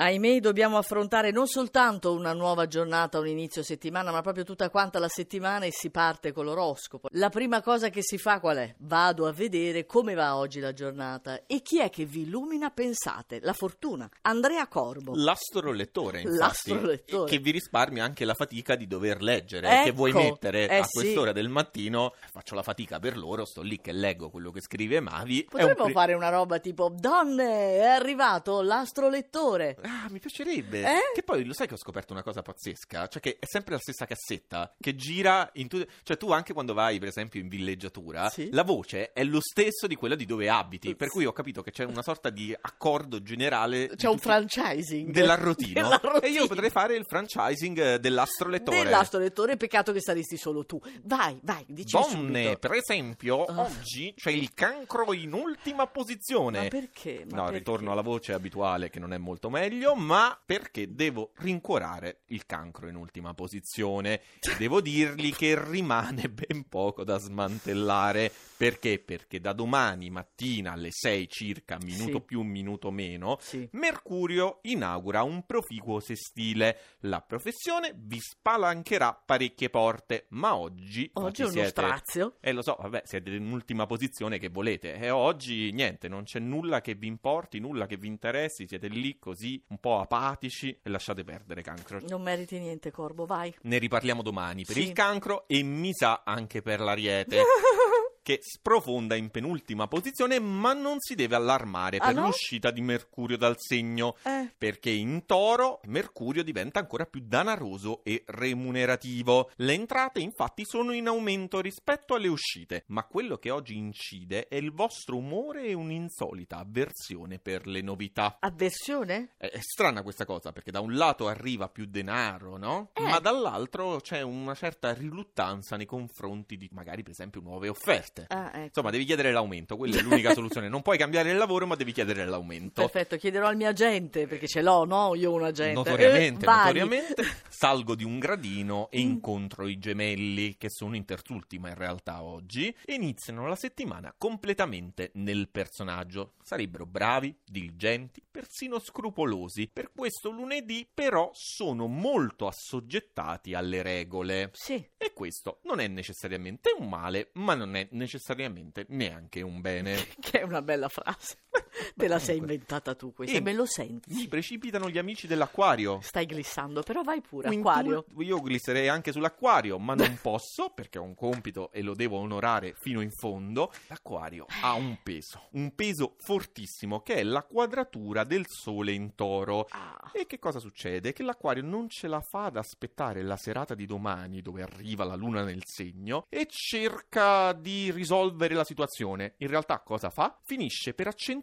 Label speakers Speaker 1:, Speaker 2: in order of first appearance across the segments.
Speaker 1: Ahimè, dobbiamo affrontare non soltanto una nuova giornata, un inizio settimana, ma proprio tutta quanta la settimana e si parte con l'oroscopo. La prima cosa che si fa qual è? Vado a vedere come va oggi la giornata e chi è che vi illumina, pensate, la fortuna. Andrea Corbo.
Speaker 2: L'astrolettore, infatti,
Speaker 1: L'astrolettore.
Speaker 2: che vi risparmia anche la fatica di dover leggere, che vuoi
Speaker 1: Ecco,
Speaker 2: mettere
Speaker 1: eh
Speaker 2: a
Speaker 1: sì.
Speaker 2: quest'ora del mattino, faccio la fatica per loro, sto lì che leggo quello che scrive Mavi. Un
Speaker 1: Potremmo
Speaker 2: pri-
Speaker 1: fare una roba tipo, donne, è arrivato l'astrolettore.
Speaker 2: Ah, mi piacerebbe.
Speaker 1: Eh?
Speaker 2: Che poi lo sai che ho scoperto una cosa pazzesca? Cioè che è sempre la stessa cassetta che gira in tu- Cioè tu anche quando vai, per esempio, in villeggiatura,
Speaker 1: Sì.
Speaker 2: la voce è lo stesso di quella di dove abiti. Per cui ho capito che c'è una sorta di accordo generale.
Speaker 1: C'è un franchising.
Speaker 2: Dell'arrotino.
Speaker 1: Dell'arrotino.
Speaker 2: E io potrei fare il franchising eh, dell'astrolettore.
Speaker 1: Dell'astrolettore, peccato che saresti solo tu. Vai, vai, dici
Speaker 2: Donne,
Speaker 1: subito.
Speaker 2: per esempio,
Speaker 1: Ah.
Speaker 2: oggi c'è il cancro in ultima posizione.
Speaker 1: Ma perché? Ma
Speaker 2: no,
Speaker 1: perché?
Speaker 2: ritorno alla voce abituale che non è molto meglio, ma perché devo rincuorare il cancro in ultima posizione. Devo dirgli che rimane ben poco da smantellare. Perché? Perché da domani mattina alle 6 circa, minuto
Speaker 1: Sì.
Speaker 2: più, minuto meno,
Speaker 1: Sì.
Speaker 2: Mercurio inaugura un proficuo sestile. La professione vi spalancherà parecchie porte, ma oggi...
Speaker 1: Oggi è uno
Speaker 2: siete-
Speaker 1: strazio.
Speaker 2: eh, lo so, vabbè, siete in ultima posizione che volete. E oggi niente, non c'è nulla che vi importi, nulla che vi interessi. Siete lì così, un po' apatici e lasciate perdere cancro.
Speaker 1: Non meriti niente, Corbo, vai.
Speaker 2: Ne riparliamo domani per
Speaker 1: Sì.
Speaker 2: il cancro e mi sa anche per l'ariete. Che sprofonda in penultima posizione, ma non si deve allarmare
Speaker 1: Ah,
Speaker 2: per
Speaker 1: no?
Speaker 2: l'uscita di Mercurio dal segno.
Speaker 1: Eh,
Speaker 2: Perché in toro Mercurio diventa ancora più danaroso e remunerativo. Le entrate infatti sono in aumento rispetto alle uscite, ma quello che oggi incide è il vostro umore e un'insolita avversione per le novità.
Speaker 1: avversione?
Speaker 2: È è strana questa cosa perché da un lato arriva più denaro, no?
Speaker 1: Eh.
Speaker 2: Ma dall'altro c'è una certa riluttanza nei confronti di magari per esempio nuove offerte.
Speaker 1: Ah, ecco.
Speaker 2: Insomma, devi chiedere l'aumento, quella è l'unica soluzione. Non puoi cambiare il lavoro, ma devi chiedere l'aumento.
Speaker 1: Perfetto, chiederò al mio agente, perché ce l'ho, no? Io un agente.
Speaker 2: Notoriamente,
Speaker 1: Eh,
Speaker 2: notoriamente salgo di un gradino e
Speaker 1: Mm.
Speaker 2: incontro i gemelli, che sono in terzultima in realtà oggi, e iniziano la settimana completamente nel personaggio. Sarebbero bravi, diligenti, persino scrupolosi. Per questo lunedì, però, sono molto assoggettati alle regole.
Speaker 1: Sì.
Speaker 2: E questo non è necessariamente un male, ma non è necessariamente neanche un bene.
Speaker 1: Che è una bella frase. Te la sei inventata tu questa.
Speaker 2: E
Speaker 1: me lo senti?
Speaker 2: Mi precipitano gli amici dell'acquario.
Speaker 1: Stai glissando, però vai pure,
Speaker 2: Un
Speaker 1: acquario.
Speaker 2: io glisserei anche sull'acquario, ma non posso perché ho un compito e lo devo onorare fino in fondo. L'acquario ha un peso, un peso fortissimo che è la quadratura del sole in toro.
Speaker 1: Ah,
Speaker 2: E che cosa succede? Che l'acquario non ce la fa ad aspettare la serata di domani dove arriva la luna nel segno e cerca di risolvere la situazione. In realtà cosa fa? Finisce per accentuare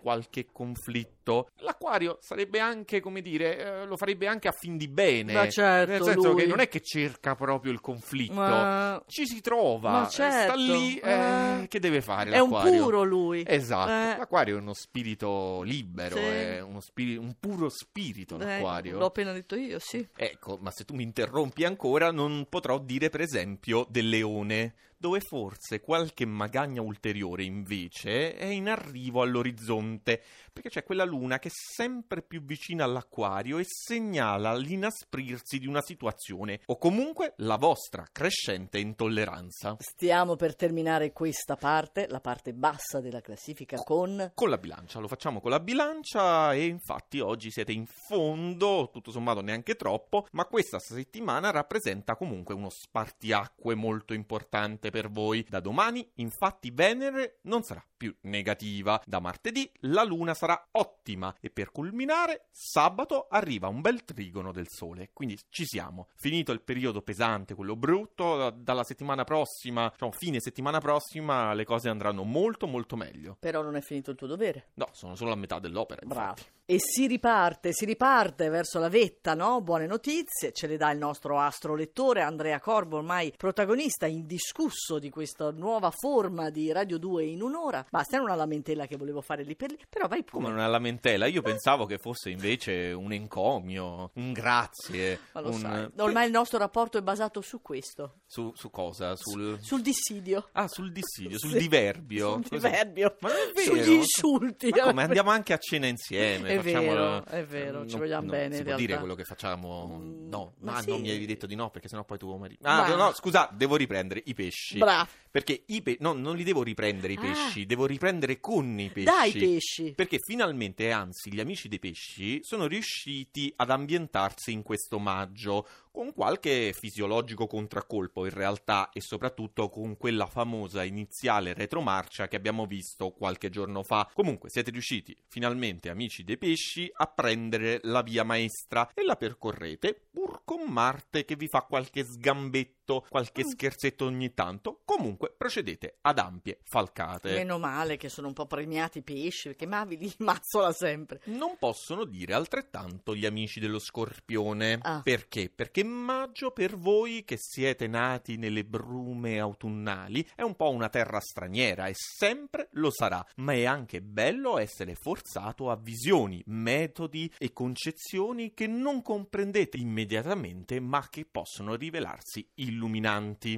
Speaker 2: qualche conflitto. L'acquario sarebbe anche, come dire, eh, lo farebbe anche a fin di bene.
Speaker 1: Ma certo,
Speaker 2: Nel senso
Speaker 1: lui.
Speaker 2: che non è che cerca proprio il conflitto.
Speaker 1: ma
Speaker 2: Ci si trova,
Speaker 1: Ma
Speaker 2: eh, sta
Speaker 1: certo,
Speaker 2: lì, eh,
Speaker 1: eh.
Speaker 2: che deve fare
Speaker 1: è un
Speaker 2: l'acquario?
Speaker 1: puro lui.
Speaker 2: Esatto,
Speaker 1: Eh.
Speaker 2: l'acquario è uno spirito libero,
Speaker 1: Sì.
Speaker 2: è uno spiri- un puro spirito l'acquario.
Speaker 1: l'ho appena detto io, sì.
Speaker 2: Ecco, ma se tu mi interrompi ancora non potrò dire per esempio del leone, dove forse qualche magagna ulteriore invece è in arrivo all'orizzonte, perché c'è quella luna che è sempre più vicina all'acquario e segnala l'inasprirsi di una situazione o comunque la vostra crescente intolleranza.
Speaker 1: Stiamo per terminare questa parte, la parte bassa della classifica, con...
Speaker 2: Con la bilancia, lo facciamo con la bilancia e infatti oggi siete in fondo, tutto sommato neanche troppo, ma questa settimana rappresenta comunque uno spartiacque molto importante per voi. Da domani, infatti, Venere non sarà più negativa. Da martedì la luna sarà ottima e per culminare, sabato arriva un bel trigono del sole. Quindi ci siamo. Finito il periodo pesante, quello brutto, da- dalla settimana prossima, diciamo fine settimana prossima, le cose andranno molto molto meglio.
Speaker 1: Però non è finito il tuo dovere.
Speaker 2: No, sono solo a metà dell'opera.
Speaker 1: Bravo.
Speaker 2: infatti.
Speaker 1: E si riparte, si riparte verso la vetta, no? Buone notizie, ce le dà il nostro astro lettore Andrea Corbo, ormai protagonista indiscusso di questa nuova forma di Radio 2 in un'ora. Basta, è una lamentela che volevo fare lì per lì, però vai pure.
Speaker 2: Come una lamentela? Io pensavo che fosse invece un encomio, un grazie.
Speaker 1: Ma lo
Speaker 2: un...
Speaker 1: sai, ormai il nostro rapporto è basato su questo,
Speaker 2: Su, su cosa? Sul...
Speaker 1: sul dissidio.
Speaker 2: Ah, sul dissidio, sul
Speaker 1: Sì.
Speaker 2: diverbio.
Speaker 1: Sul diverbio.
Speaker 2: Ma non è vero.
Speaker 1: Sugli insulti.
Speaker 2: Ma come? Andiamo anche a cena insieme.
Speaker 1: È
Speaker 2: facciamo
Speaker 1: vero, è vero, ci
Speaker 2: non-
Speaker 1: vogliamo
Speaker 2: non
Speaker 1: bene,
Speaker 2: Si può dire quello che facciamo?
Speaker 1: Mm,
Speaker 2: No,
Speaker 1: ma
Speaker 2: ma
Speaker 1: sì.
Speaker 2: non mi avevi detto di no perché sennò poi tu marito. Ah,
Speaker 1: Ma-
Speaker 2: no, no, scusa, devo riprendere i pesci.
Speaker 1: Bravo.
Speaker 2: Perché i pe- no, non li devo riprendere i
Speaker 1: Ah.
Speaker 2: pesci, devo riprendere con i pesci.
Speaker 1: Dai pesci.
Speaker 2: Perché finalmente, anzi, gli amici dei pesci sono riusciti ad ambientarsi in questo maggio con qualche fisiologico contraccolpo in realtà e soprattutto con quella famosa iniziale retromarcia che abbiamo visto qualche giorno fa. Comunque siete riusciti finalmente, amici dei pesci, a prendere la via maestra e la percorrete pur con Marte che vi fa qualche sgambetto, qualche
Speaker 1: Mm.
Speaker 2: scherzetto ogni tanto. Comunque procedete ad ampie falcate.
Speaker 1: Meno male che sono un po' premiati i pesci, perché Mavi li mazzola sempre.
Speaker 2: Non possono dire altrettanto gli amici dello scorpione.
Speaker 1: Ah.
Speaker 2: Perché? Perché maggio per voi che siete nati nelle brume autunnali è un po' una terra straniera e sempre lo sarà, ma è anche bello essere forzato a visioni, metodi e concezioni che non comprendete immediatamente ma che possono rivelarsi illuminanti.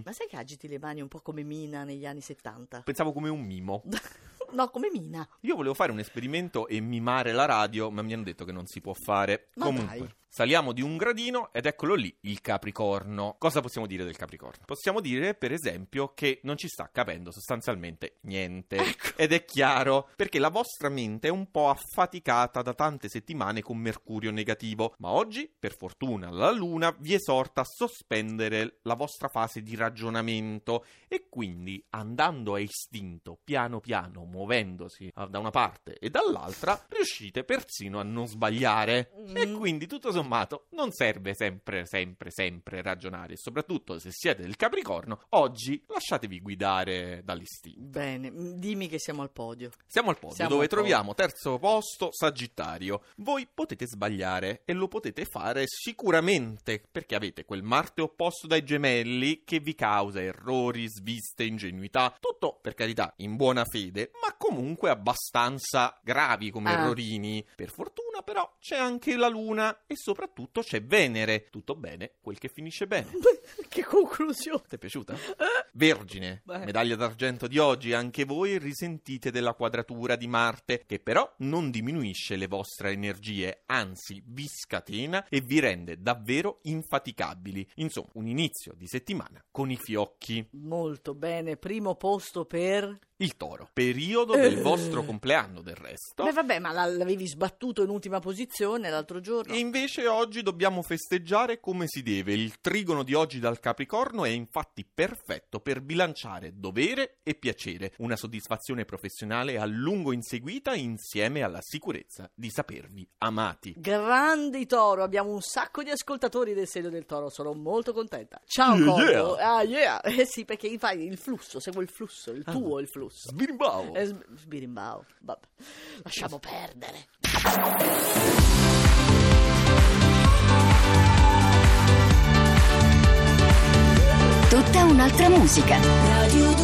Speaker 1: Ma sai che agiti le mani un po' come Mina negli anni 70?
Speaker 2: Pensavo come un mimo.
Speaker 1: No, come Mina.
Speaker 2: Io volevo fare un esperimento e mimare la radio, ma mi hanno detto che non si può fare.
Speaker 1: Ma
Speaker 2: Comunque,
Speaker 1: dai.
Speaker 2: Saliamo di un gradino ed eccolo lì, il Capricorno. Cosa possiamo dire del Capricorno? Possiamo dire, per esempio, che non ci sta capendo sostanzialmente niente.
Speaker 1: Ecco.
Speaker 2: Ed è chiaro, perché la vostra mente è un po' affaticata da tante settimane con Mercurio negativo, ma oggi, per fortuna, la Luna vi esorta a sospendere la vostra fase di ragionamento e quindi andando a istinto, piano piano, muovendosi da una parte e dall'altra, riuscite persino a non sbagliare. E
Speaker 1: Mm.
Speaker 2: quindi, tutto sommato, non serve sempre, sempre, sempre ragionare. E soprattutto se siete del Capricorno, oggi lasciatevi guidare dall'istinto.
Speaker 1: Bene, mm, dimmi che siamo al podio.
Speaker 2: Siamo al podio
Speaker 1: Siamo
Speaker 2: dove
Speaker 1: al podio.
Speaker 2: troviamo terzo posto Sagittario. Voi potete sbagliare e lo potete fare sicuramente perché avete quel Marte opposto dai gemelli che vi causa errori, sviste, ingenuità. Tutto per carità in buona fede, ma comunque abbastanza gravi come
Speaker 1: Ah.
Speaker 2: errorini. Per fortuna però c'è anche la Luna e soprattutto c'è Venere. Tutto bene, quel che finisce bene.
Speaker 1: che conclusione.
Speaker 2: Ti è piaciuta? Vergine,
Speaker 1: Beh.
Speaker 2: medaglia d'argento di oggi, anche voi risentite della quadratura di Marte, che però non diminuisce le vostre energie, anzi vi scatena e vi rende davvero infaticabili. Insomma, un inizio di settimana con i fiocchi.
Speaker 1: Molto bene, primo posto per...
Speaker 2: Il toro, periodo del
Speaker 1: Eh.
Speaker 2: vostro compleanno del resto.
Speaker 1: Beh vabbè, ma la- l'avevi sbattuto in ultima posizione l'altro giorno.
Speaker 2: E invece oggi dobbiamo festeggiare come si deve. Il trigono di oggi dal Capricorno è infatti perfetto per bilanciare dovere e piacere, una soddisfazione professionale a lungo inseguita insieme alla sicurezza di sapervi amati.
Speaker 1: Grandi toro, abbiamo un sacco di ascoltatori del segno del toro, sono molto contenta. Ciao
Speaker 2: Yeah, yeah.
Speaker 1: Ah yeah, eh sì, perché fai il flusso, seguo il flusso, il tuo è il flusso.
Speaker 2: Sbirimbao!
Speaker 1: Eh, sb- sbirimbao, vabbè. Lasciamo perdere.
Speaker 3: Tutta un'altra musica.
Speaker 4: Radio